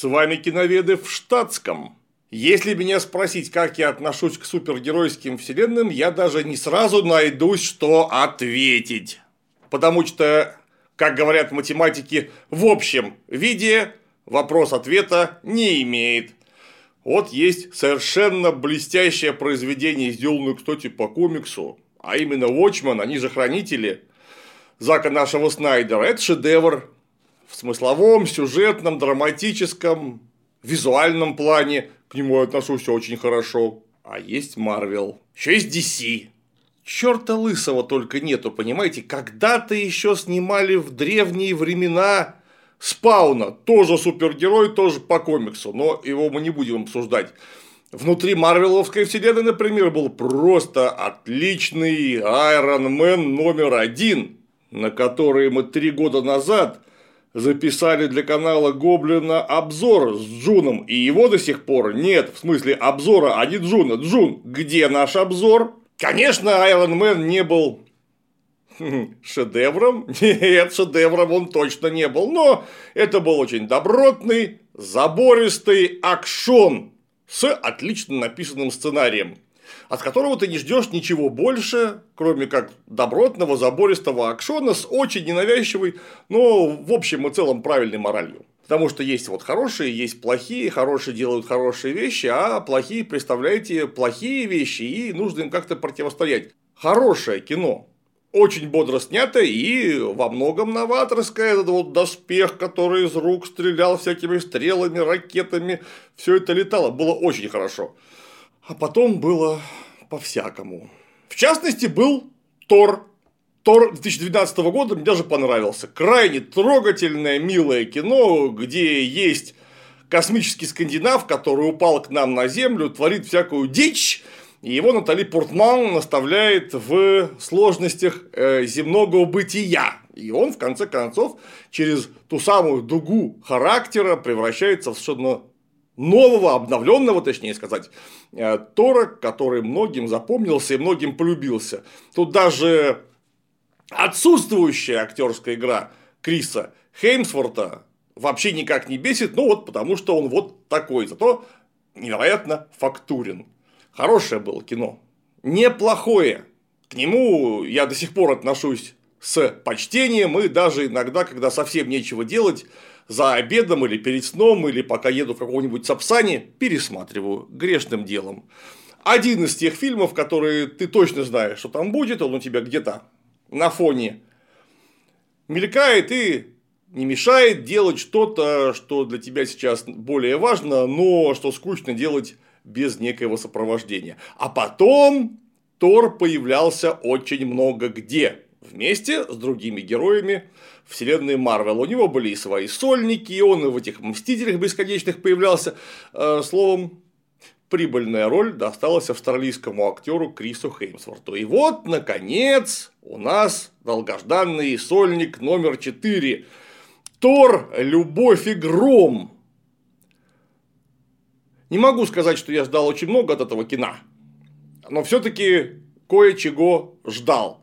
С вами киноведы в штатском. Если меня спросить, как я отношусь к супергеройским вселенным, я даже не сразу найдусь, что ответить. Потому что, как говорят математики, в общем виде вопрос-ответа не имеет. Вот есть совершенно блестящее произведение, сделанное, кстати, по комиксу, а именно Watchmen, они же хранители Зака нашего Снайдера. Это шедевр в смысловом, сюжетном, драматическом, визуальном плане к нему я отношусь очень хорошо. А есть Марвел. Еще есть DC. Черта лысого только нету, понимаете? Когда-то еще снимали в древние времена Спауна. Тоже супергерой, тоже по комиксу. Но его мы не будем обсуждать. Внутри Марвеловской вселенной, например, был просто отличный Iron Man номер один, на который мы три года назад записали для канала Гоблина обзор с Джуном, и его до сих пор нет, в смысле обзора, а не Джуна. Джун, где наш обзор? Конечно, Iron Man не был шедевром? Нет, шедевром он точно не был, но это был очень добротный, забористый акшон с отлично написанным сценарием от которого ты не ждешь ничего больше, кроме как добротного, забористого акшона с очень ненавязчивой, но в общем и целом правильной моралью. Потому что есть вот хорошие, есть плохие, хорошие делают хорошие вещи, а плохие представляете плохие вещи, и нужно им как-то противостоять. Хорошее кино, очень бодро снято и во многом новаторское. Этот вот доспех, который из рук стрелял всякими стрелами, ракетами, все это летало. Было очень хорошо. А потом было по-всякому. В частности, был Тор. Тор 2012 года мне даже понравился. Крайне трогательное, милое кино, где есть космический скандинав, который упал к нам на Землю, творит всякую дичь, и его Натали Портман наставляет в сложностях э, земного бытия. И он, в конце концов, через ту самую дугу характера превращается в совершенно нового, обновленного, точнее сказать, э, Тора, который многим запомнился и многим полюбился. Тут даже отсутствующая актерская игра Криса Хеймсворта вообще никак не бесит, ну вот потому что он вот такой, зато невероятно фактурен. Хорошее было кино. Неплохое. К нему я до сих пор отношусь с почтением и даже иногда, когда совсем нечего делать, за обедом или перед сном, или пока еду в каком-нибудь Сапсане, пересматриваю грешным делом. Один из тех фильмов, которые ты точно знаешь, что там будет, он у тебя где-то на фоне мелькает и не мешает делать что-то, что для тебя сейчас более важно, но что скучно делать без некоего сопровождения. А потом Тор появлялся очень много где вместе с другими героями вселенной Марвел. У него были и свои сольники, и он и в этих Мстителях бесконечных появлялся. Э, словом, прибыльная роль досталась австралийскому актеру Крису Хеймсворту. И вот, наконец, у нас долгожданный сольник номер 4. Тор, любовь и гром. Не могу сказать, что я ждал очень много от этого кино, но все-таки кое-чего ждал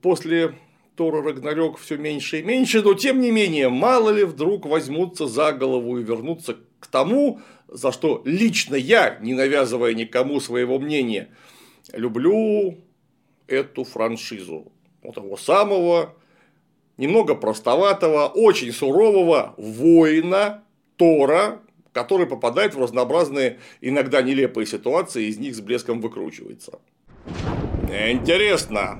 после Тора Рагнарёк все меньше и меньше, но тем не менее, мало ли вдруг возьмутся за голову и вернутся к тому, за что лично я, не навязывая никому своего мнения, люблю эту франшизу. Вот того самого, немного простоватого, очень сурового воина Тора, который попадает в разнообразные, иногда нелепые ситуации, и из них с блеском выкручивается. Интересно,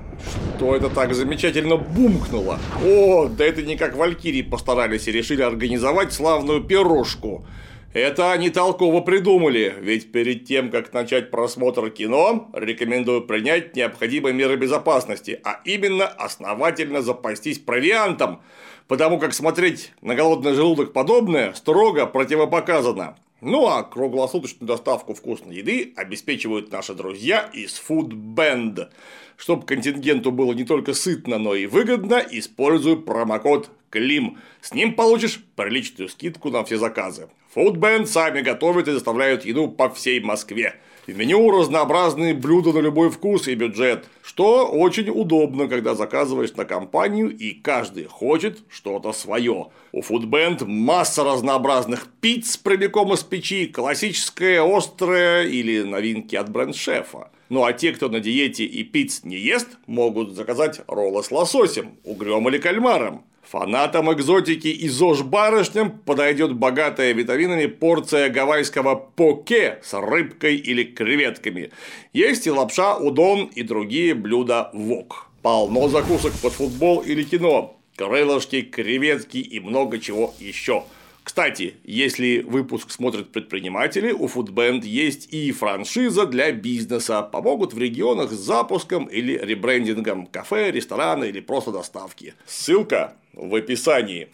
что это так замечательно бумкнуло? О, да это не как Валькирии постарались и решили организовать славную пирожку. Это они толково придумали, ведь перед тем, как начать просмотр кино, рекомендую принять необходимые меры безопасности, а именно основательно запастись провиантом, потому как смотреть на голодный желудок подобное строго противопоказано. Ну а круглосуточную доставку вкусной еды обеспечивают наши друзья из Food Band. Чтобы контингенту было не только сытно, но и выгодно, используй промокод КЛИМ. С ним получишь приличную скидку на все заказы. Food Band сами готовят и доставляют еду по всей Москве. В меню разнообразные блюда на любой вкус и бюджет, что очень удобно, когда заказываешь на компанию и каждый хочет что-то свое. У Foodband масса разнообразных пиц прямиком из печи, классическая, острая или новинки от бренд-шефа. Ну а те, кто на диете и пиц не ест, могут заказать роллы с лососем, угрем или кальмаром. Фанатам экзотики и ЗОЖ-барышням подойдет богатая витаминами порция гавайского поке с рыбкой или креветками. Есть и лапша, удон и другие блюда вок. Полно закусок под футбол или кино. Крылышки, креветки и много чего еще. Кстати, если выпуск смотрят предприниматели, у Foodband есть и франшиза для бизнеса. Помогут в регионах с запуском или ребрендингом кафе, ресторана или просто доставки. Ссылка в описании.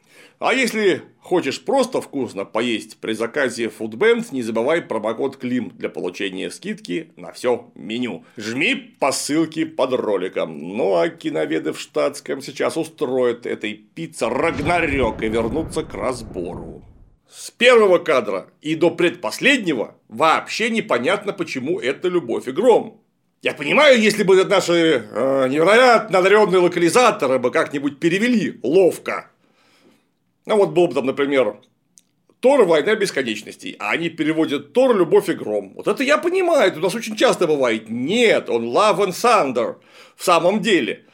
А если хочешь просто вкусно поесть при заказе Foodband, не забывай промокод КЛИМ для получения скидки на все меню. Жми по ссылке под роликом. Ну а киноведы в штатском сейчас устроят этой пицце рагнарёк и вернутся к разбору. С первого кадра и до предпоследнего вообще непонятно, почему это любовь и гром. Я понимаю, если бы наши э, невероятно одаренные локализаторы бы как-нибудь перевели ловко. Ну вот был бы там, например, Тор «Война бесконечностей», а они переводят Тор «Любовь и гром». Вот это я понимаю, это у нас очень часто бывает. Нет, он Love and Thunder в самом деле.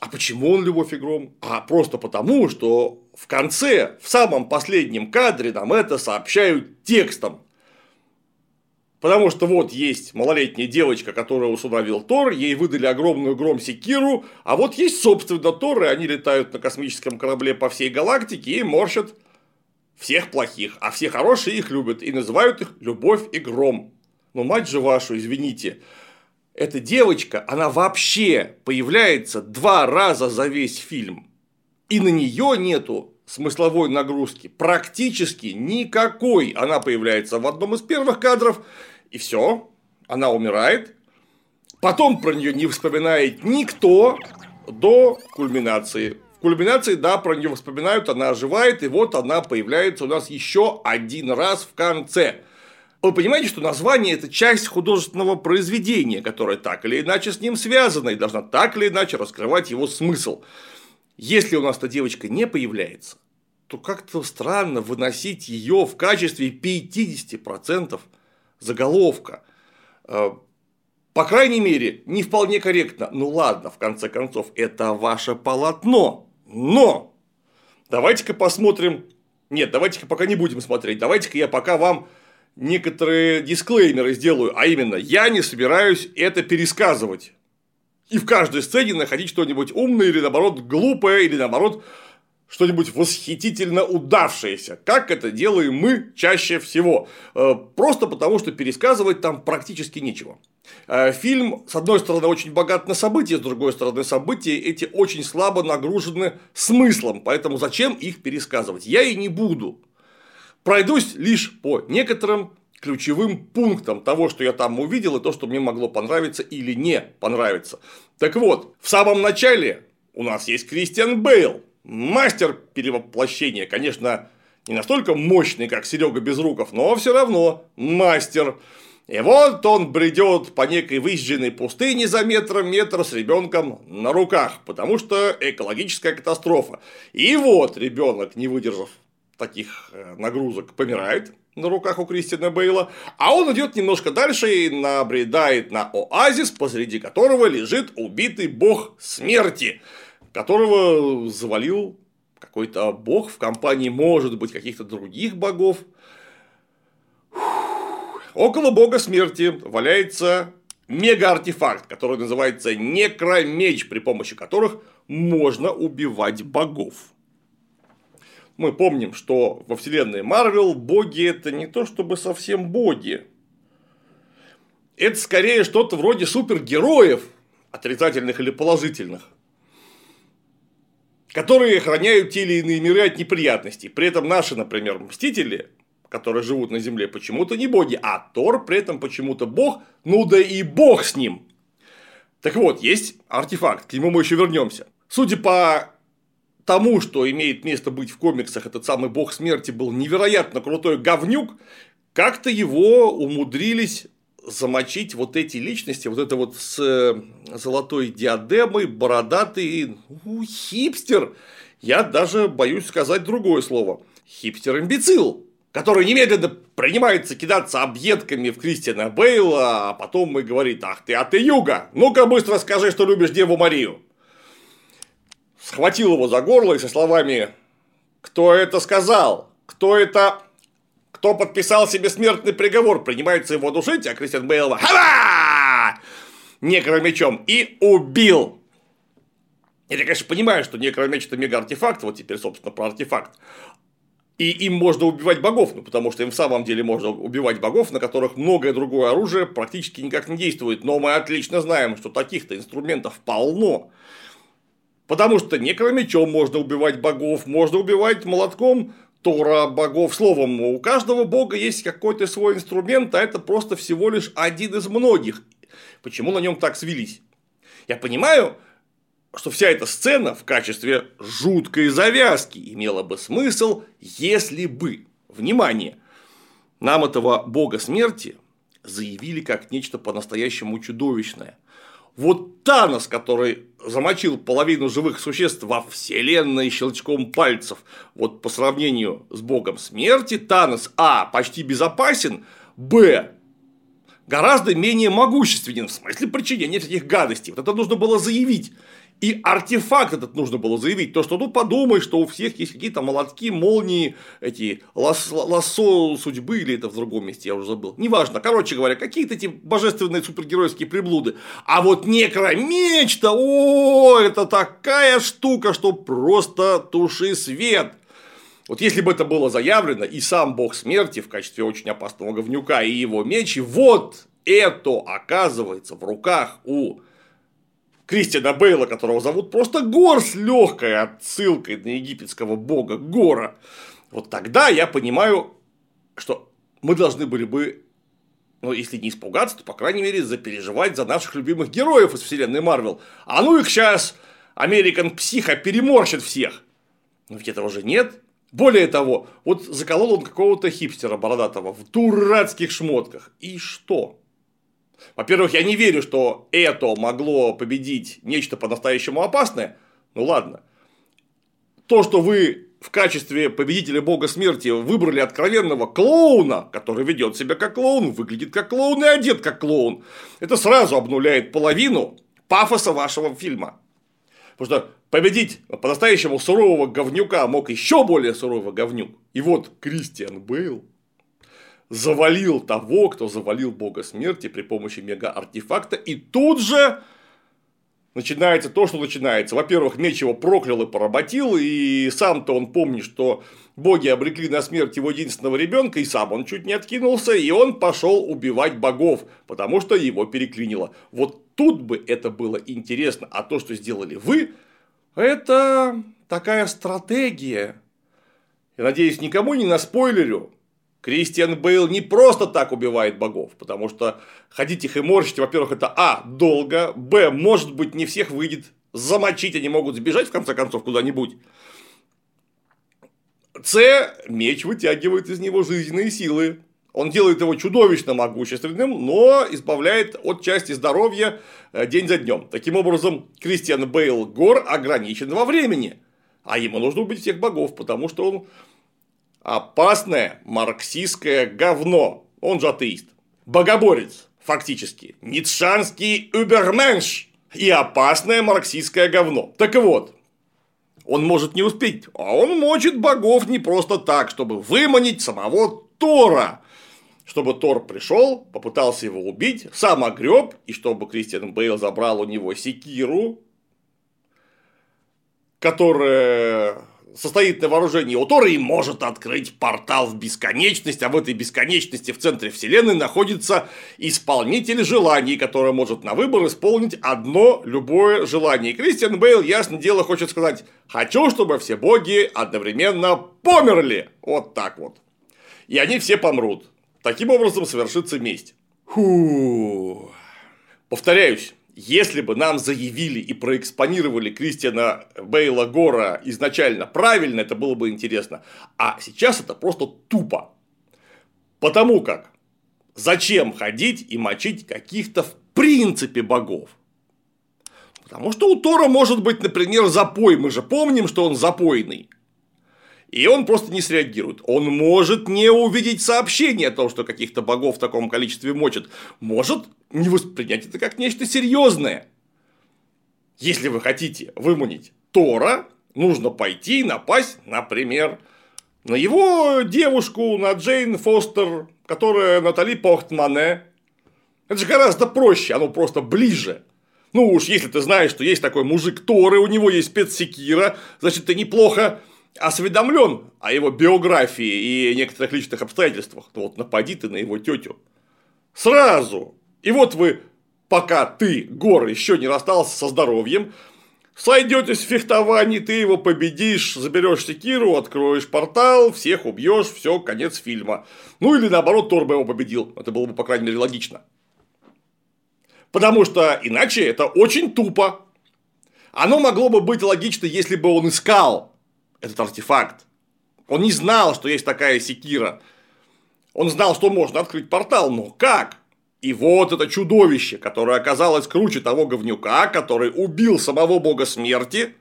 А почему он «Любовь и гром»? А просто потому, что в конце, в самом последнем кадре нам это сообщают текстом. Потому что вот есть малолетняя девочка, которая усыновил Тор, ей выдали огромную гром секиру, а вот есть собственно Тор, и они летают на космическом корабле по всей галактике и морщат всех плохих, а все хорошие их любят и называют их любовь и гром. Но мать же вашу, извините, эта девочка, она вообще появляется два раза за весь фильм. И на нее нету смысловой нагрузки практически никакой. Она появляется в одном из первых кадров, и все, она умирает. Потом про нее не вспоминает никто до кульминации. В кульминации, да, про нее вспоминают, она оживает, и вот она появляется у нас еще один раз в конце. Вы понимаете, что название – это часть художественного произведения, которое так или иначе с ним связано и должна так или иначе раскрывать его смысл. Если у нас эта девочка не появляется, то как-то странно выносить ее в качестве 50% заголовка. Э, по крайней мере, не вполне корректно. Ну ладно, в конце концов, это ваше полотно. Но давайте-ка посмотрим. Нет, давайте-ка пока не будем смотреть. Давайте-ка я пока вам некоторые дисклеймеры сделаю. А именно, я не собираюсь это пересказывать и в каждой сцене находить что-нибудь умное или наоборот глупое, или наоборот что-нибудь восхитительно удавшееся, как это делаем мы чаще всего. Э, просто потому, что пересказывать там практически нечего. Э, фильм, с одной стороны, очень богат на события, с другой стороны, события эти очень слабо нагружены смыслом, поэтому зачем их пересказывать? Я и не буду. Пройдусь лишь по некоторым ключевым пунктом того, что я там увидел, и то, что мне могло понравиться или не понравиться. Так вот, в самом начале у нас есть Кристиан Бейл, мастер перевоплощения, конечно, не настолько мощный, как Серега Безруков, но все равно мастер. И вот он бредет по некой выжженной пустыне за метром метр с ребенком на руках, потому что экологическая катастрофа. И вот ребенок, не выдержав таких э, нагрузок, помирает на руках у Кристина Бейла, а он идет немножко дальше и набредает на оазис, посреди которого лежит убитый бог смерти, которого завалил какой-то бог в компании, может быть, каких-то других богов. Около бога смерти валяется мега-артефакт, который называется некромеч, при помощи которых можно убивать богов мы помним, что во вселенной Марвел боги это не то чтобы совсем боги. Это скорее что-то вроде супергероев, отрицательных или положительных, которые охраняют те или иные миры от неприятностей. При этом наши, например, мстители, которые живут на Земле, почему-то не боги, а Тор при этом почему-то бог, ну да и бог с ним. Так вот, есть артефакт, к нему мы еще вернемся. Судя по тому, что имеет место быть в комиксах, этот самый бог смерти был невероятно крутой говнюк, как-то его умудрились замочить вот эти личности, вот это вот с э, золотой диадемой, бородатый ну, хипстер. Я даже боюсь сказать другое слово. Хипстер-имбецил, который немедленно принимается кидаться объедками в Кристиана Бейла, а потом и говорит, ах ты, а ты юга, ну-ка быстро скажи, что любишь Деву Марию. Схватил его за горло и со словами, кто это сказал, кто это кто подписал себе смертный приговор, принимается его душить, а Кристиан Бейл Хава! некромечом и убил. Я, конечно, понимаю, что некромеч это мега-артефакт, вот теперь, собственно, про артефакт. И им можно убивать богов, ну, потому что им в самом деле можно убивать богов, на которых многое другое оружие практически никак не действует. Но мы отлично знаем, что таких-то инструментов полно. Потому что некромечом можно убивать богов, можно убивать молотком Тора богов. Словом, у каждого бога есть какой-то свой инструмент, а это просто всего лишь один из многих. Почему на нем так свелись? Я понимаю, что вся эта сцена в качестве жуткой завязки имела бы смысл, если бы, внимание, нам этого бога смерти заявили как нечто по-настоящему чудовищное – вот Танос, который замочил половину живых существ во вселенной щелчком пальцев, вот по сравнению с богом смерти, Танос, а, почти безопасен, б, гораздо менее могущественен в смысле причинения всяких гадостей. Вот это нужно было заявить. И артефакт этот нужно было заявить. То, что ну подумай, что у всех есть какие-то молотки, молнии, эти лас, лассо судьбы, или это в другом месте, я уже забыл. Неважно. Короче говоря, какие-то эти божественные супергеройские приблуды. А вот некромеч-то, о, это такая штука, что просто туши свет. Вот если бы это было заявлено, и сам бог смерти в качестве очень опасного говнюка, и его мечи, вот это оказывается в руках у Кристиана Бейла, которого зовут просто Гор с легкой отсылкой на египетского бога Гора, вот тогда я понимаю, что мы должны были бы, ну, если не испугаться, то, по крайней мере, запереживать за наших любимых героев из вселенной Марвел. А ну их сейчас Американ Психа переморщит всех. Но ведь этого уже нет. Более того, вот заколол он какого-то хипстера бородатого в дурацких шмотках. И что? Во-первых, я не верю, что это могло победить нечто по-настоящему опасное. Ну ладно. То, что вы в качестве победителя бога смерти выбрали откровенного клоуна, который ведет себя как клоун, выглядит как клоун и одет как клоун, это сразу обнуляет половину пафоса вашего фильма. Потому что победить по-настоящему сурового говнюка мог еще более суровый говнюк. И вот Кристиан Бейл завалил того, кто завалил бога смерти при помощи мега-артефакта, и тут же начинается то, что начинается. Во-первых, меч его проклял и поработил, и сам-то он помнит, что боги обрекли на смерть его единственного ребенка, и сам он чуть не откинулся, и он пошел убивать богов, потому что его переклинило. Вот тут бы это было интересно, а то, что сделали вы, это такая стратегия. Я надеюсь, никому не наспойлерю, Кристиан Бейл не просто так убивает богов, потому что ходить их и морщить, во-первых, это а. долго, б. может быть не всех выйдет, замочить они могут сбежать в конце концов куда-нибудь. С. Меч вытягивает из него жизненные силы. Он делает его чудовищно могущественным, но избавляет от части здоровья э, день за днем. Таким образом, Кристиан Бейл Гор ограничен во времени. А ему нужно убить всех богов, потому что он опасное марксистское говно, он же атеист, богоборец, фактически, ницшанский übermensch и опасное марксистское говно. Так вот, он может не успеть, а он мочит богов не просто так, чтобы выманить самого Тора. Чтобы Тор пришел, попытался его убить, сам огреб, и чтобы Кристиан Бейл забрал у него секиру, которая состоит на вооружении у Тора и может открыть портал в бесконечность, а в этой бесконечности в центре вселенной находится исполнитель желаний, который может на выбор исполнить одно любое желание. И Кристиан Бейл, ясно дело, хочет сказать, хочу, чтобы все боги одновременно померли. Вот так вот. И они все помрут. Таким образом совершится месть. Фу. Повторяюсь, если бы нам заявили и проэкспонировали Кристиана Бейла Гора изначально правильно, это было бы интересно. А сейчас это просто тупо. Потому как Зачем ходить и мочить каких-то в принципе богов? Потому что у Тора может быть, например, запой. Мы же помним, что он запойный. И он просто не среагирует. Он может не увидеть сообщение о том, что каких-то богов в таком количестве мочат. Может не воспринять это как нечто серьезное. Если вы хотите выманить Тора, нужно пойти и напасть, например, на его девушку, на Джейн Фостер, которая Натали Портмане. Это же гораздо проще, оно просто ближе. Ну уж если ты знаешь, что есть такой мужик Торы, у него есть спецсекира, значит ты неплохо осведомлен о его биографии и некоторых личных обстоятельствах. Ну вот напади ты на его тетю. Сразу. И вот вы, пока ты, Гор, еще не расстался со здоровьем, сойдетесь в фехтовании, ты его победишь, заберешь секиру, откроешь портал, всех убьешь, все, конец фильма. Ну или наоборот, Тор бы его победил. Это было бы, по крайней мере, логично. Потому что иначе это очень тупо. Оно могло бы быть логично, если бы он искал этот артефакт. Он не знал, что есть такая секира. Он знал, что можно открыть портал, но как? И вот это чудовище, которое оказалось круче того говнюка, который убил самого бога смерти.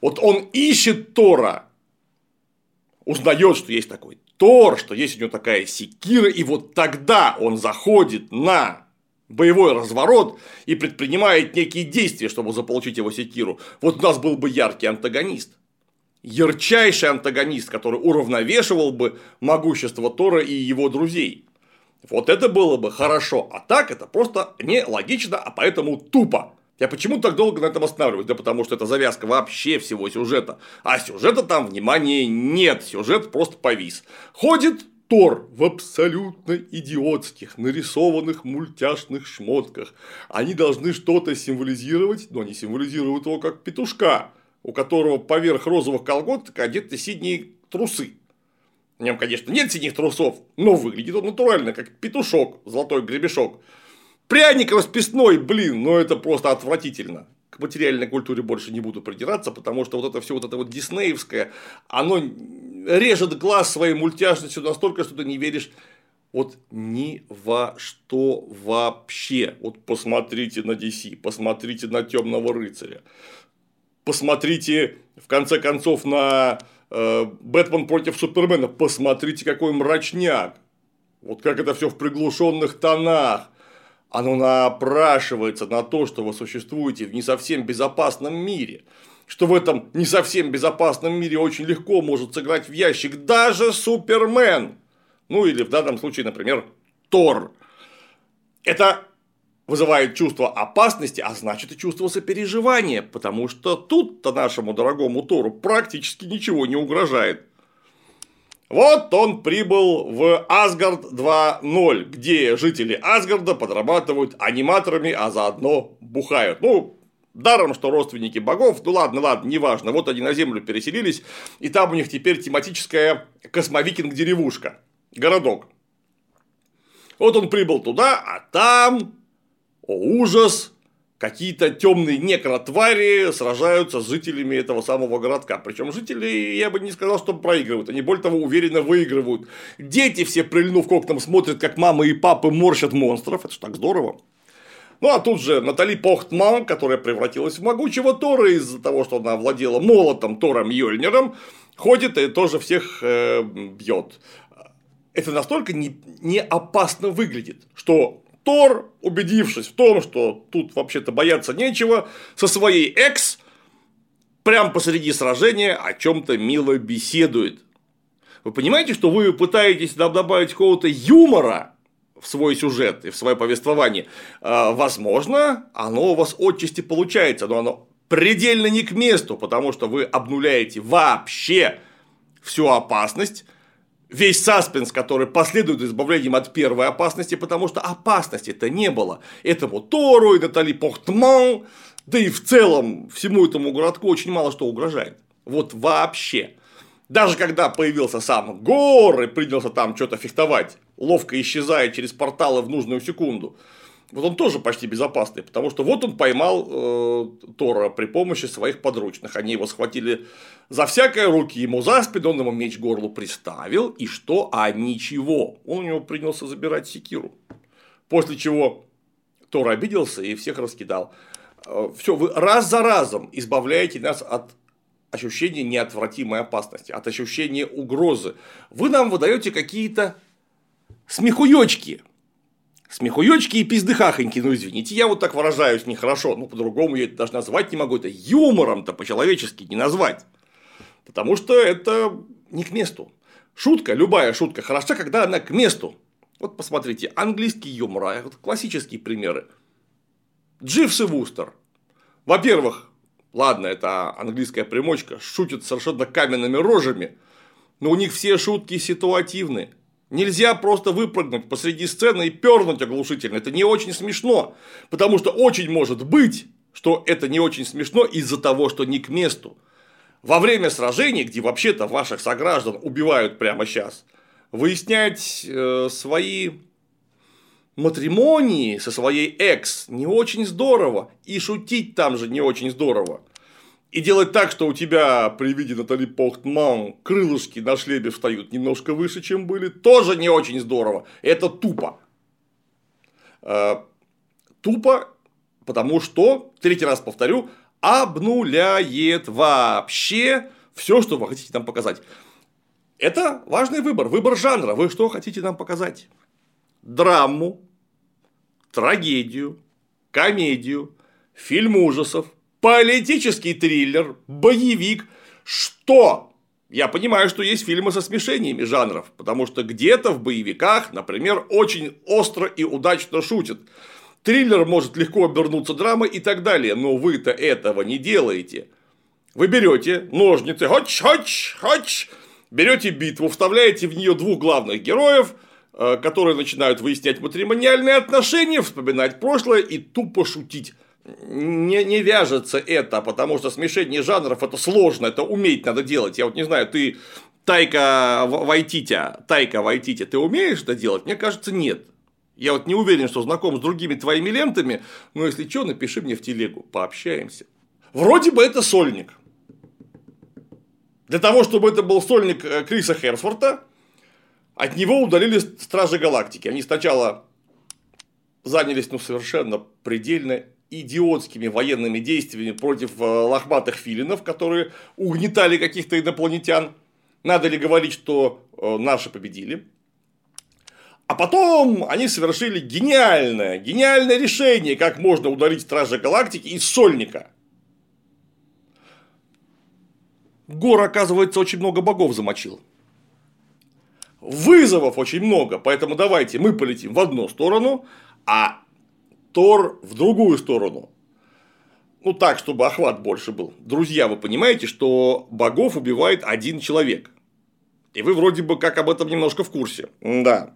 Вот он ищет Тора, узнает, что есть такой Тор, что есть у него такая секира, и вот тогда он заходит на боевой разворот и предпринимает некие действия, чтобы заполучить его секиру. Вот у нас был бы яркий антагонист. Ярчайший антагонист, который уравновешивал бы могущество Тора и его друзей. Вот это было бы хорошо. А так это просто нелогично, а поэтому тупо. Я почему так долго на этом останавливаюсь? Да потому что это завязка вообще всего сюжета. А сюжета там, внимания, нет. Сюжет просто повис. Ходит Тор в абсолютно идиотских, нарисованных мультяшных шмотках. Они должны что-то символизировать, но они символизируют его как петушка, у которого поверх розовых колготок одеты синие трусы. В нем, конечно, нет синих трусов, но выглядит он натурально, как петушок, золотой гребешок. Пряник расписной, блин, ну это просто отвратительно. К материальной культуре больше не буду придираться, потому что вот это все вот это вот диснеевское, оно режет глаз своей мультяшностью настолько, что ты не веришь вот ни во что вообще. Вот посмотрите на DC, посмотрите на Темного рыцаря, посмотрите в конце концов на Бэтмен против Супермена, посмотрите какой мрачняк. Вот как это все в приглушенных тонах. Оно напрашивается на то, что вы существуете в не совсем безопасном мире что в этом не совсем безопасном мире очень легко может сыграть в ящик даже Супермен. Ну или в данном случае, например, Тор. Это вызывает чувство опасности, а значит и чувство сопереживания, потому что тут-то нашему дорогому Тору практически ничего не угрожает. Вот он прибыл в Асгард 2.0, где жители Асгарда подрабатывают аниматорами, а заодно бухают. Ну, Даром, что родственники богов, ну ладно, ладно, неважно, вот они на землю переселились, и там у них теперь тематическая космовикинг-деревушка, городок. Вот он прибыл туда, а там, о ужас, какие-то темные некротвари сражаются с жителями этого самого городка. Причем жители, я бы не сказал, что проигрывают, они более того уверенно выигрывают. Дети все прильнув к окнам смотрят, как мама и папы морщат монстров, это ж так здорово. Ну, а тут же Натали Похтман, которая превратилась в могучего Тора из-за того, что она владела молотом Тором Йольнером, ходит и тоже всех э, бьет. Это настолько не, не опасно выглядит, что Тор, убедившись в том, что тут вообще-то бояться нечего, со своей экс прям посреди сражения о чем-то мило беседует. Вы понимаете, что вы пытаетесь добавить какого-то юмора в свой сюжет и в свое повествование, а, возможно, оно у вас отчасти получается, но оно предельно не к месту, потому что вы обнуляете вообще всю опасность, весь саспенс, который последует избавлением от первой опасности, потому что опасности-то не было. Этому Тору и Натали Портман, да и в целом всему этому городку очень мало что угрожает. Вот вообще. Даже когда появился сам Гор и принялся там что-то фехтовать, ловко исчезая через порталы в нужную секунду, вот он тоже почти безопасный, потому что вот он поймал э, Тора при помощи своих подручных. Они его схватили за всякое руки ему за спину, он ему меч горлу приставил, и что? А ничего. Он у него принялся забирать секиру. После чего Тор обиделся и всех раскидал. Э, Все, вы раз за разом избавляете нас от ощущения неотвратимой опасности, от ощущения угрозы. Вы нам выдаете какие-то смехуёчки, Смехуёчки и пиздыхахоньки, ну извините, я вот так выражаюсь нехорошо, ну по-другому я это даже назвать не могу, это юмором-то по-человечески не назвать. Потому что это не к месту. Шутка, любая шутка хороша, когда она к месту. Вот посмотрите, английский юмор, а вот классические примеры. Дживс и Вустер. Во-первых, ладно, это английская примочка, шутят совершенно каменными рожами, но у них все шутки ситуативны. Нельзя просто выпрыгнуть посреди сцены и пернуть оглушительно. Это не очень смешно. Потому что очень может быть, что это не очень смешно из-за того, что не к месту. Во время сражений, где вообще-то ваших сограждан убивают прямо сейчас, выяснять э, свои матримонии со своей экс не очень здорово. И шутить там же не очень здорово. И делать так, что у тебя при виде Натали Портман крылышки на шлеме встают немножко выше, чем были, тоже не очень здорово. Это тупо. Э, тупо, потому что, третий раз повторю, обнуляет вообще все, что вы хотите нам показать. Это важный выбор, выбор жанра. Вы что хотите нам показать? Драму, трагедию, комедию, фильм ужасов, политический триллер, боевик. Что? Я понимаю, что есть фильмы со смешениями жанров, потому что где-то в боевиках, например, очень остро и удачно шутят. Триллер может легко обернуться драмой и так далее, но вы-то этого не делаете. Вы берете ножницы, хоч, хоч, хоч, берете битву, вставляете в нее двух главных героев, э, которые начинают выяснять матримониальные отношения, вспоминать прошлое и тупо шутить не, не вяжется это, потому что смешение жанров это сложно, это уметь надо делать. Я вот не знаю, ты Тайка Вайтитя, Тайка Вайтитя, ты умеешь это делать? Мне кажется, нет. Я вот не уверен, что знаком с другими твоими лентами, но если что, напиши мне в телегу, пообщаемся. Вроде бы это сольник. Для того, чтобы это был сольник э, Криса Херсфорта, от него удалили Стражи Галактики. Они сначала занялись ну, совершенно предельно идиотскими военными действиями против э, лохматых филинов, которые угнетали каких-то инопланетян. Надо ли говорить, что э, наши победили? А потом они совершили гениальное, гениальное решение, как можно удалить Стража Галактики из Сольника. Гор, оказывается, очень много богов замочил. Вызовов очень много, поэтому давайте мы полетим в одну сторону, а Тор в другую сторону. Ну так, чтобы охват больше был. Друзья, вы понимаете, что богов убивает один человек. И вы вроде бы как об этом немножко в курсе. Да.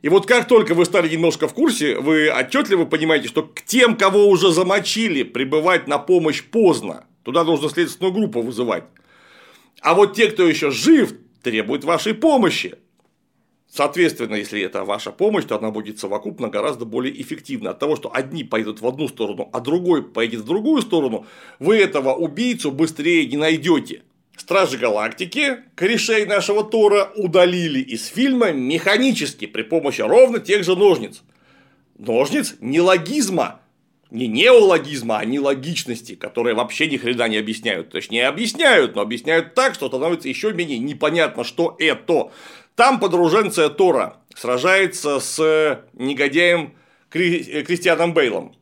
И вот как только вы стали немножко в курсе, вы отчетливо понимаете, что к тем, кого уже замочили, прибывать на помощь поздно. Туда нужно следственную группу вызывать. А вот те, кто еще жив, требуют вашей помощи. Соответственно, если это ваша помощь, то она будет совокупно гораздо более эффективна. От того, что одни пойдут в одну сторону, а другой поедет в другую сторону, вы этого убийцу быстрее не найдете. Стражи Галактики корешей нашего Тора удалили из фильма механически при помощи ровно тех же ножниц. Ножниц нелогизма. Не неологизма, а нелогичности, которые вообще ни хрена не объясняют. Точнее, объясняют, но объясняют так, что становится еще менее непонятно, что это. Там подруженция Тора сражается с негодяем Кри... Кристианом Бейлом.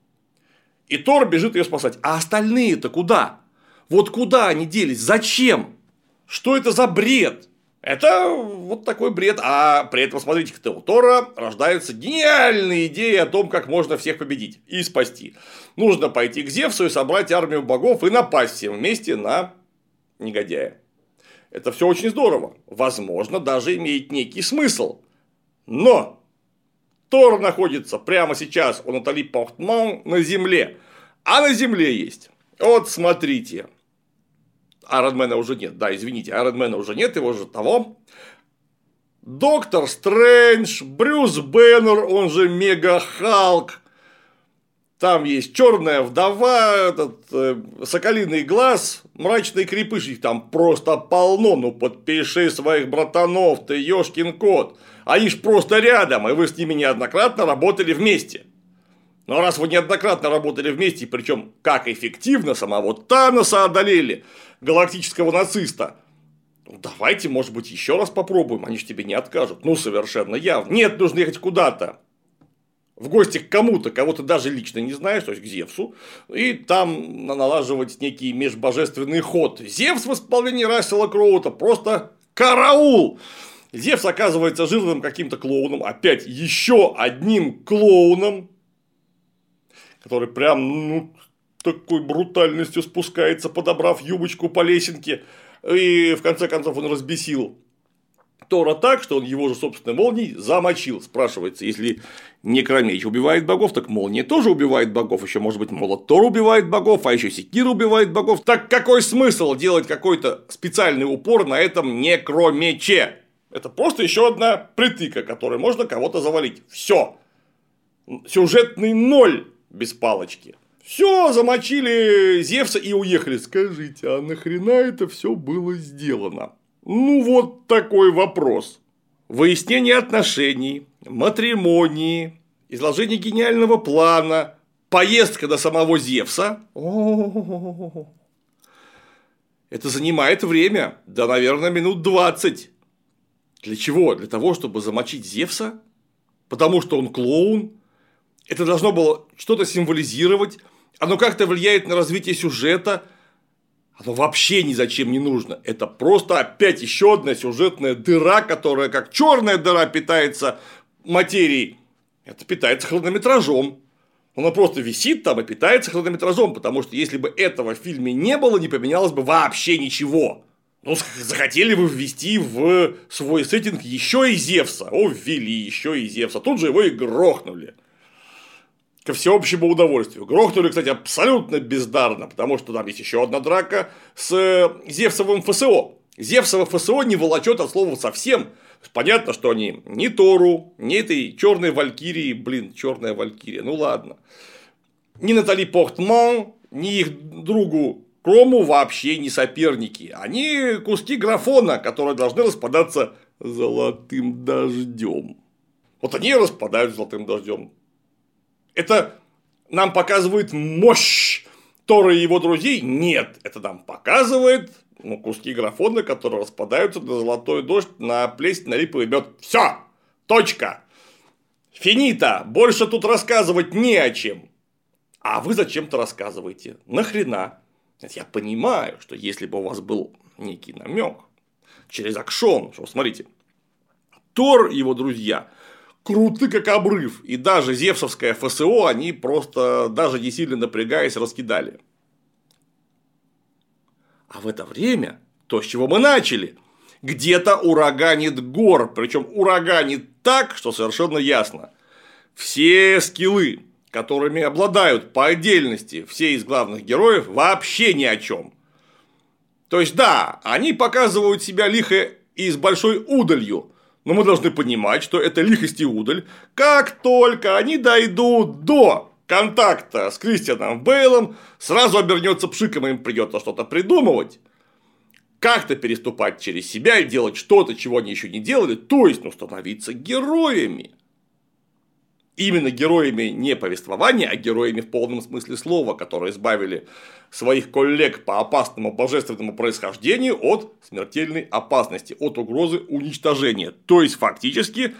И Тор бежит ее спасать. А остальные-то куда? Вот куда они делись? Зачем? Что это за бред? Это вот такой бред. А при этом, смотрите, у Тора рождаются гениальные идеи о том, как можно всех победить и спасти. Нужно пойти к Зевсу и собрать армию богов и напасть всем вместе на негодяя. Это все очень здорово. Возможно, даже имеет некий смысл. Но Тор находится прямо сейчас у Натали Портман на Земле. А на Земле есть. Вот смотрите. Айронмена уже нет. Да, извините, Айронмена уже нет, его же того. Доктор Стрэндж, Брюс Беннер, он же Мега Халк. там есть черная вдова, этот э, соколиный глаз, мрачный крепыш, их там просто полно, ну подпиши своих братанов, ты ешкин кот, они ж просто рядом, и вы с ними неоднократно работали вместе. Но раз вы неоднократно работали вместе, причем как эффективно самого Таноса одолели, галактического нациста, ну, давайте, может быть, еще раз попробуем, они же тебе не откажут. Ну, совершенно явно. Нет, нужно ехать куда-то. В гости к кому-то, кого ты даже лично не знаешь, то есть к Зевсу, и там налаживать некий межбожественный ход. Зевс в исполнении Рассела Кроута просто караул! Зевс оказывается жирным каким-то клоуном, опять еще одним клоуном, который прям, ну, такой брутальностью спускается, подобрав юбочку по лесенке, и в конце концов он разбесил Тора так, что он его же собственной молнией замочил. Спрашивается, если Некромеч убивает богов, так молния тоже убивает богов. Еще, может быть, молот Тор убивает богов, а еще Секир убивает богов. Так какой смысл делать какой-то специальный упор на этом некромече? Это просто еще одна притыка, которой можно кого-то завалить. Все. Сюжетный ноль без палочки. Все, замочили Зевса и уехали. Скажите, а нахрена это все было сделано? Ну, вот такой вопрос. Выяснение отношений, матримонии, изложение гениального плана, поездка до самого Зевса. Это занимает время, да, наверное, минут 20. Для чего? Для того, чтобы замочить Зевса? Потому что он клоун? Это должно было что-то символизировать? Оно как-то влияет на развитие сюжета? Оно вообще ни зачем не нужно. Это просто опять еще одна сюжетная дыра, которая как черная дыра питается материей. Это питается хронометражом. Она просто висит там и питается хронометражом, потому что если бы этого в фильме не было, не поменялось бы вообще ничего. Ну, захотели вы ввести в свой сеттинг еще и Зевса. О, ввели еще и Зевса. Тут же его и грохнули ко всеобщему удовольствию. Грохнули, кстати, абсолютно бездарно, потому что там есть еще одна драка с э, Зевсовым ФСО. Зевсово ФСО не волочет от слова совсем. Понятно, что они ни Тору, ни этой черной Валькирии, блин, черная Валькирия, ну ладно, ни Натали Портман, ни их другу Крому вообще не соперники. Они куски графона, которые должны распадаться золотым дождем. Вот они распадают золотым дождем. Это нам показывает мощь Тора и его друзей? Нет, это нам показывает ну, куски графона, которые распадаются на золотой дождь, на плесень, на липовый мед. Все, точка. Финита, больше тут рассказывать не о чем. А вы зачем-то рассказываете. Нахрена? Я понимаю, что если бы у вас был некий намек через акшон, что смотрите, Тор и его друзья круты как обрыв. И даже Зевсовское ФСО они просто, даже не сильно напрягаясь, раскидали. А в это время, то, с чего мы начали, где-то ураганит гор, причем ураганит так, что совершенно ясно. Все скиллы, которыми обладают по отдельности все из главных героев, вообще ни о чем. То есть, да, они показывают себя лихо и с большой удалью, но мы должны понимать, что это лихость и удаль, как только они дойдут до контакта с Кристианом Бейлом, сразу обернется пшиком, им придется что-то придумывать. Как-то переступать через себя и делать что-то, чего они еще не делали, то есть ну, становиться героями именно героями не повествования, а героями в полном смысле слова, которые избавили своих коллег по опасному божественному происхождению от смертельной опасности, от угрозы уничтожения. То есть, фактически,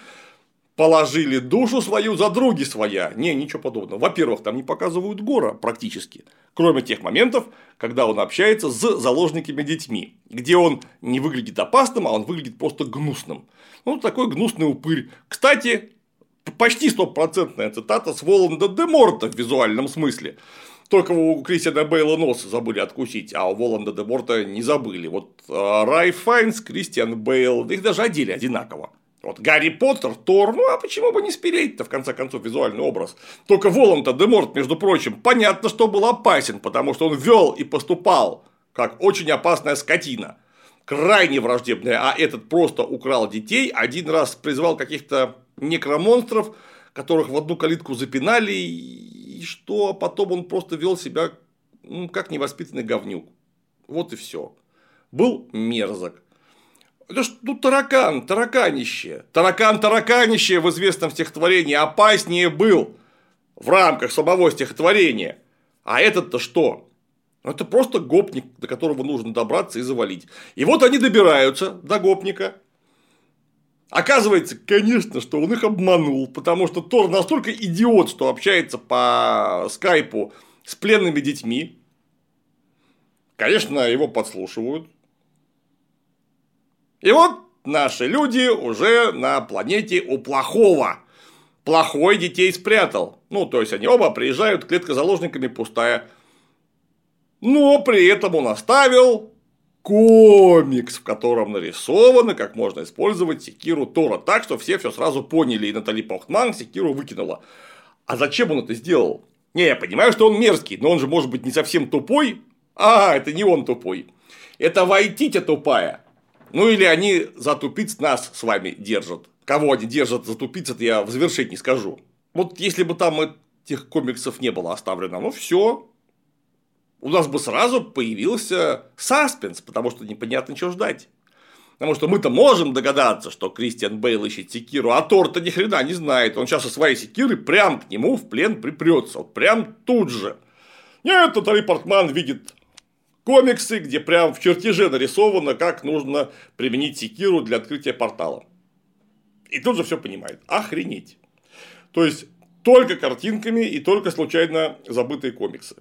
положили душу свою за други своя. Не, ничего подобного. Во-первых, там не показывают Гора практически. Кроме тех моментов, когда он общается с заложниками детьми, где он не выглядит опасным, а он выглядит просто гнусным. Ну, такой гнусный упырь. Кстати, почти стопроцентная цитата с Воланда де Морта в визуальном смысле. Только у Кристиана Бейла нос забыли откусить, а у Воланда де Морта не забыли. Вот а, Рай Файнс, Кристиан Бейл, их даже одели одинаково. Вот Гарри Поттер, Тор, ну а почему бы не спереть-то, в конце концов, визуальный образ. Только Воланда де Морт, между прочим, понятно, что был опасен, потому что он вел и поступал как очень опасная скотина крайне враждебная, а этот просто украл детей, один раз призвал каких-то некромонстров, которых в одну калитку запинали, и что потом он просто вел себя ну, как невоспитанный говнюк. Вот и все. Был мерзок. Это ж, ну, таракан, тараканище. Таракан, тараканище в известном стихотворении опаснее был в рамках самого стихотворения. А этот-то что? Ну, это просто гопник, до которого нужно добраться и завалить. И вот они добираются до гопника. Оказывается, конечно, что он их обманул, потому что Тор настолько идиот, что общается по скайпу с пленными детьми. Конечно, его подслушивают. И вот наши люди уже на планете у плохого. Плохой детей спрятал. Ну, то есть, они оба приезжают, клетка заложниками пустая. Но при этом он оставил комикс, в котором нарисовано, как можно использовать секиру Тора. Так, что все все сразу поняли, и Натали Портман секиру выкинула. А зачем он это сделал? Не, я понимаю, что он мерзкий, но он же может быть не совсем тупой. А, это не он тупой. Это Вайтитя тупая. Ну или они за тупиц нас с вами держат. Кого они держат за тупиц, это я в завершении скажу. Вот если бы там этих комиксов не было оставлено, ну все, у нас бы сразу появился саспенс, потому что непонятно, чего ждать. Потому что мы-то можем догадаться, что Кристиан Бейл ищет секиру, а Тор-то ни хрена не знает. Он сейчас со своей секирой прям к нему в плен припрется. Вот прям тут же. Нет, Натали Портман видит комиксы, где прям в чертеже нарисовано, как нужно применить секиру для открытия портала. И тут же все понимает. Охренеть. То есть, только картинками и только случайно забытые комиксы.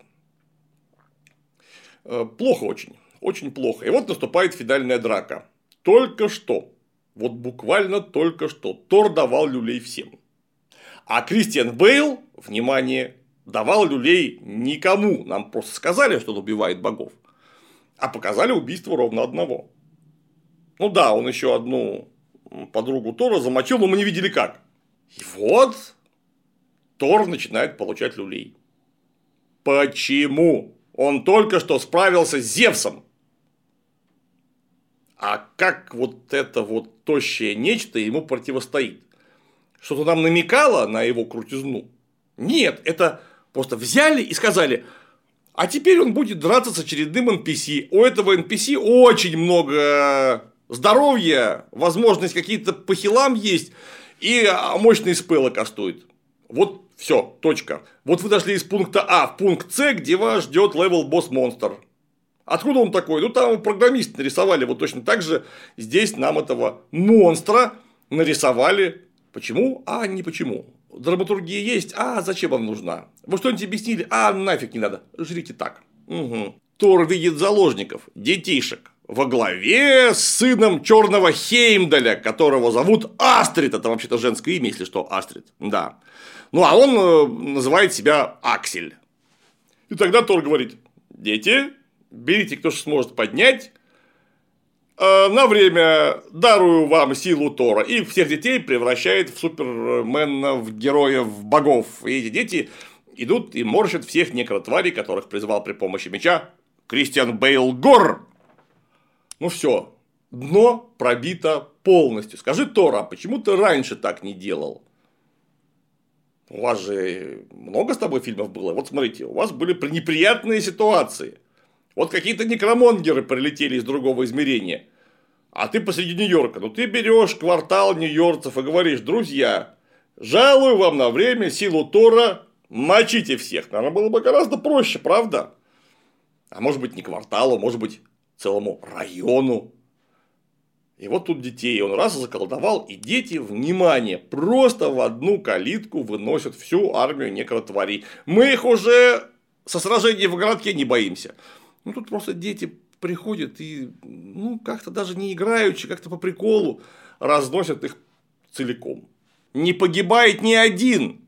Э, плохо очень. Очень плохо. И вот наступает финальная драка. Только что. Вот буквально только что. Тор давал люлей всем. А Кристиан Бейл, внимание, давал люлей никому. Нам просто сказали, что он убивает богов. А показали убийство ровно одного. Ну да, он еще одну подругу Тора замочил, но мы не видели как. И вот Тор начинает получать люлей. Почему? Он только что справился с Зевсом. А как вот это вот тощее нечто ему противостоит? Что-то нам намекало на его крутизну? Нет, это просто взяли и сказали, а теперь он будет драться с очередным NPC. У этого NPC очень много здоровья, возможность какие-то по хилам есть, и мощный спелы кастует. Вот все, точка. Вот вы дошли из пункта А в пункт С, где вас ждет level boss monster. Откуда он такой? Ну там программисты нарисовали вот точно так же. Здесь нам этого монстра нарисовали. Почему? А не почему. Драматургия есть, а зачем вам нужна? Вы что-нибудь объяснили? А нафиг не надо. Жрите так. Угу. Тор видит заложников, детишек во главе с сыном черного Хеймдаля, которого зовут Астрид. Это вообще-то женское имя, если что, Астрид. Да. Ну, а он э, называет себя Аксель. И тогда Тор говорит, дети, берите, кто сможет поднять, э, на время дарую вам силу Тора. И всех детей превращает в супермена, в героев, богов. И эти дети идут и морщат всех некротварей, которых призвал при помощи меча Кристиан Бейл Гор. Ну все, дно пробито полностью. Скажи, Тора, почему ты раньше так не делал? У вас же много с тобой фильмов было. Вот смотрите, у вас были неприятные ситуации. Вот какие-то некромонгеры прилетели из другого измерения. А ты посреди Нью-Йорка. Ну ты берешь квартал нью-йоркцев и говоришь, друзья, жалую вам на время силу Тора, мочите всех. Наверное, было бы гораздо проще, правда? А может быть не кварталу, может быть целому району. И вот тут детей он раз заколдовал, и дети, внимание, просто в одну калитку выносят всю армию некротварей. Мы их уже со сражений в городке не боимся. Ну, тут просто дети приходят и, ну, как-то даже не играючи, как-то по приколу разносят их целиком. Не погибает ни один.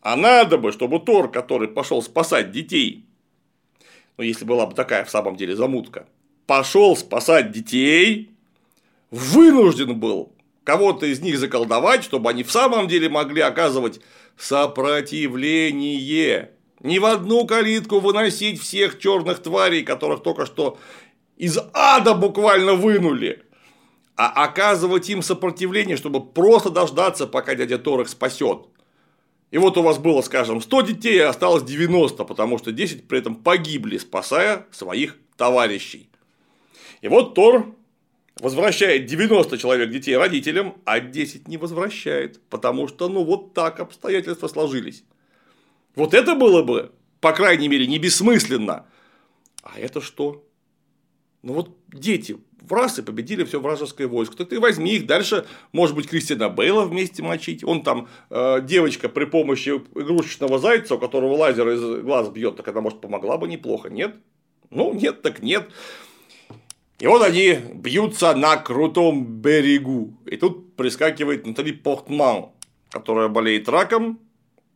А надо бы, чтобы Тор, который пошел спасать детей, ну, если была бы такая в самом деле замутка, пошел спасать детей, вынужден был кого-то из них заколдовать, чтобы они в самом деле могли оказывать сопротивление. Ни в одну калитку выносить всех черных тварей, которых только что из ада буквально вынули, а оказывать им сопротивление, чтобы просто дождаться, пока дядя Торах спасет. И вот у вас было, скажем, 100 детей, а осталось 90, потому что 10 при этом погибли, спасая своих товарищей. И вот Тор возвращает 90 человек детей родителям, а 10 не возвращает, потому что, ну, вот так обстоятельства сложились. Вот это было бы, по крайней мере, не бессмысленно. А это что? Ну вот дети в раз и победили все вражеское войско. Так ты возьми их, дальше, может быть, Кристина Бейла вместе мочить. Он там э, девочка при помощи игрушечного зайца, у которого лазер из глаз бьет, так она, может, помогла бы неплохо, нет? Ну, нет, так нет. И вот они бьются на крутом берегу. И тут прискакивает Натали Портман, которая болеет раком,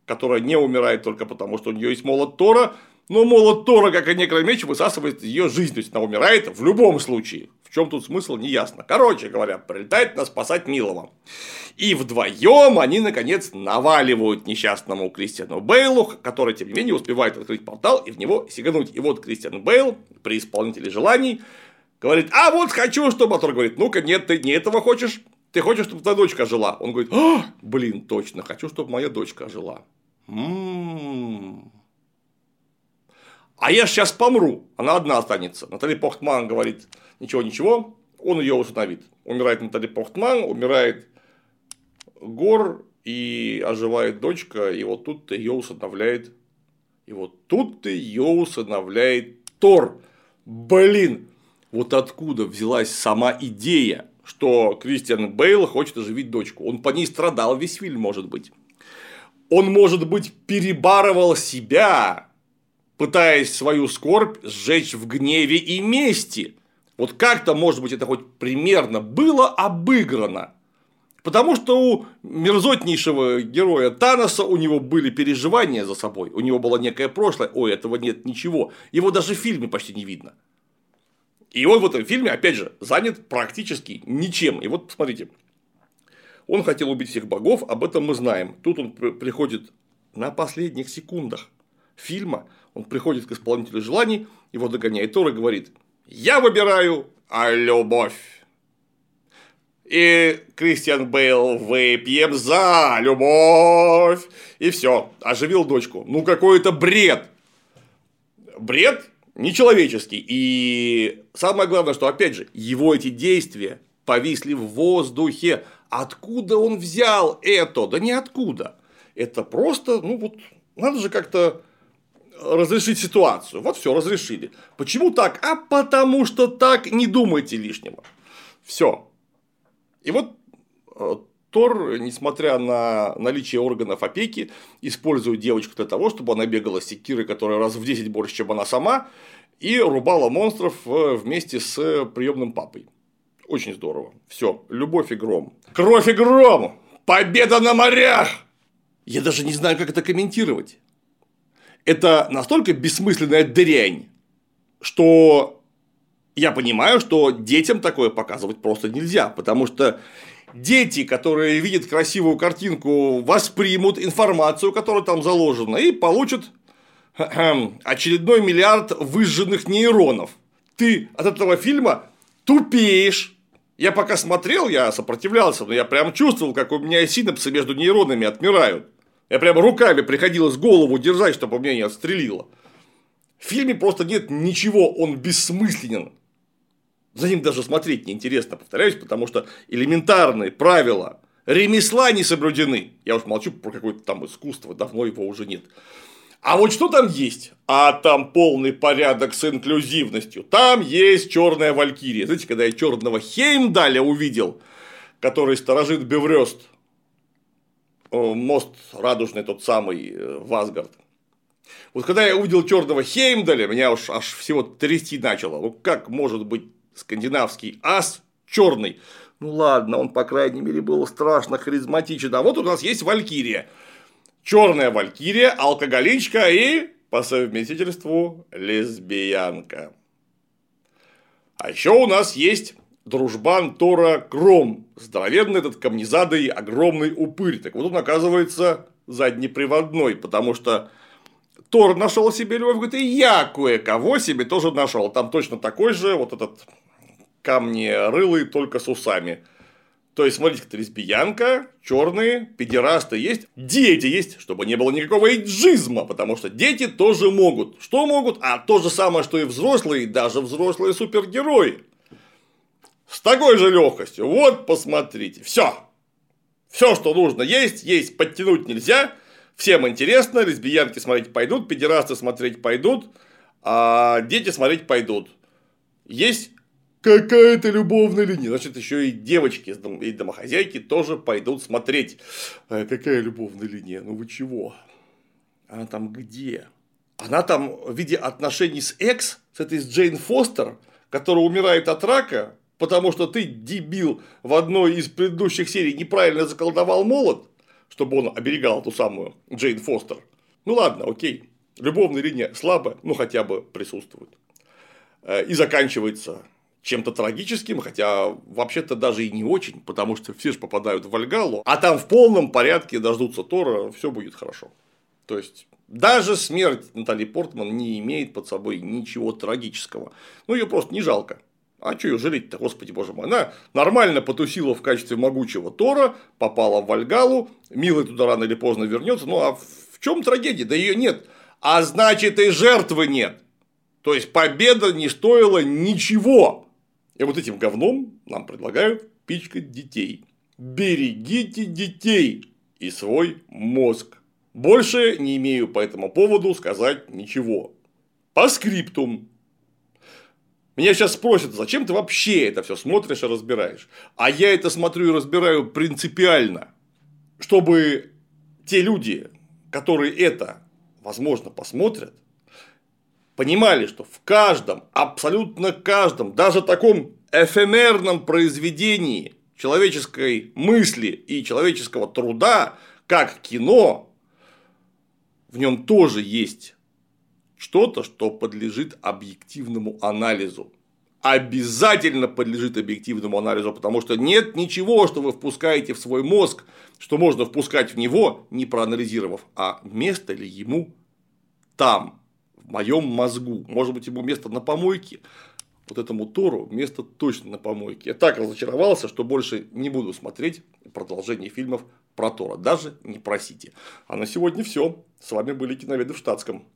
которая не умирает только потому, что у нее есть молот Тора, но молот Тора, как и некромеч, высасывает ее жизнь, то есть она умирает в любом случае. В чем тут смысл, не ясно. Короче говоря, прилетает нас спасать Милого. И вдвоем они, наконец, наваливают несчастному Кристиану Бейлу, который, тем не менее, успевает открыть портал и в него сигануть. И вот Кристиан Бейл, при исполнителе желаний, Говорит, а вот хочу, чтобы... А говорит, ну-ка, нет, ты не этого хочешь. Ты хочешь, чтобы твоя дочка жила? Он говорит, а, блин, точно, хочу, чтобы моя дочка жила. М-м-м. А я сейчас помру, она одна останется. Натали Похтман говорит, ничего, ничего, он ее усыновит. Умирает Натали Похтман, умирает Гор, и оживает дочка, и вот тут ее усыновляет. И вот тут ее усыновляет Тор. Блин, вот откуда взялась сама идея, что Кристиан Бейл хочет оживить дочку. Он по ней страдал весь фильм, может быть. Он, может быть, перебарывал себя, пытаясь свою скорбь сжечь в гневе и мести. Вот как-то, может быть, это хоть примерно было обыграно. Потому что у мерзотнейшего героя Таноса у него были переживания за собой, у него было некое прошлое, ой, этого нет ничего. Его даже в фильме почти не видно. И он в этом фильме, опять же, занят практически ничем. И вот посмотрите, он хотел убить всех богов, об этом мы знаем. Тут он приходит на последних секундах фильма, он приходит к исполнителю желаний, его догоняет Тор и говорит, я выбираю а любовь. И Кристиан Бейл, выпьем за любовь. И все, оживил дочку. Ну, какой это бред. Бред нечеловеческий. И самое главное, что, опять же, его эти действия повисли в воздухе. Откуда он взял это? Да ниоткуда. Это просто, ну вот, надо же как-то разрешить ситуацию. Вот все, разрешили. Почему так? А потому что так, не думайте лишнего. Все. И вот э, Тор, несмотря на наличие органов опеки, использует девочку для того, чтобы она бегала с секирой, которая раз в 10 больше, чем она сама, и рубала монстров э, вместе с приемным папой. Очень здорово. Все, любовь и гром. Кровь и гром! Победа на морях! Я даже не знаю, как это комментировать. Это настолько бессмысленная дрянь, что я понимаю, что детям такое показывать просто нельзя, потому что дети, которые видят красивую картинку, воспримут информацию, которая там заложена, и получат очередной миллиард выжженных нейронов. Ты от этого фильма тупеешь. Я пока смотрел, я сопротивлялся, но я прям чувствовал, как у меня синапсы между нейронами отмирают. Я прям руками приходилось голову держать, чтобы меня не отстрелило. В фильме просто нет ничего, он бессмысленен. За ним даже смотреть неинтересно, повторяюсь, потому что элементарные правила ремесла не соблюдены. Я уж молчу про какое-то там искусство, давно его уже нет. А вот что там есть? А там полный порядок с инклюзивностью. Там есть черная валькирия. Знаете, когда я черного Хеймдаля увидел, который сторожит Беврёст, мост радужный тот самый э, в. Вот когда я увидел черного Хеймдаля, меня уж аж всего трясти начало. Ну как может быть скандинавский ас черный. Ну ладно, он, по крайней мере, был страшно харизматичен. А вот у нас есть Валькирия. Черная Валькирия, алкоголичка и по совместительству лесбиянка. А еще у нас есть дружбан Тора Кром. Здоровенный этот камнезадый огромный упырь. Так вот он оказывается заднеприводной, потому что Тор нашел себе любовь, говорит, и я кое-кого себе тоже нашел. Там точно такой же вот этот камни рылый, только с усами. То есть, смотрите, как лесбиянка, черные, педерасты есть, дети есть, чтобы не было никакого эйджизма, потому что дети тоже могут. Что могут? А то же самое, что и взрослые, даже взрослые супергерои. С такой же легкостью. Вот, посмотрите. Все. Все, что нужно есть, есть, подтянуть нельзя. Всем интересно, лесбиянки смотреть пойдут, педерасты смотреть пойдут, а дети смотреть пойдут. Есть какая-то любовная линия. Значит, еще и девочки и домохозяйки тоже пойдут смотреть. А какая любовная линия? Ну вы чего? Она там где? Она там в виде отношений с экс, с этой с Джейн Фостер, которая умирает от рака, потому что ты, дебил, в одной из предыдущих серий неправильно заколдовал молот, чтобы он оберегал ту самую Джейн Фостер. Ну ладно, окей. Любовная линия слабая, но хотя бы присутствует. Э, и заканчивается чем-то трагическим, хотя вообще-то даже и не очень, потому что все же попадают в Вальгалу, а там в полном порядке дождутся Тора, все будет хорошо. То есть даже смерть Натали Портман не имеет под собой ничего трагического. Ну, ее просто не жалко. А что ее жалеть-то, господи боже мой. Она нормально потусила в качестве могучего Тора, попала в Вальгалу, милый туда рано или поздно вернется. Ну а в чем трагедия? Да ее нет. А значит и жертвы нет. То есть победа не стоила ничего. И вот этим говном нам предлагают пичкать детей. Берегите детей и свой мозг. Больше не имею по этому поводу сказать ничего. По скриптум. Меня сейчас спросят, зачем ты вообще это все смотришь и разбираешь? А я это смотрю и разбираю принципиально, чтобы те люди, которые это, возможно, посмотрят, понимали, что в каждом, абсолютно каждом, даже таком эфемерном произведении человеческой мысли и человеческого труда, как кино, в нем тоже есть что-то, что подлежит объективному анализу. Обязательно подлежит объективному анализу, потому что нет ничего, что вы впускаете в свой мозг, что можно впускать в него, не проанализировав, а место ли ему там в моем мозгу. Может быть, ему место на помойке, вот этому Тору место точно на помойке. Я так разочаровался, что больше не буду смотреть продолжение фильмов про Тора. Даже не просите. А на сегодня все. С вами были киноведы в штатском.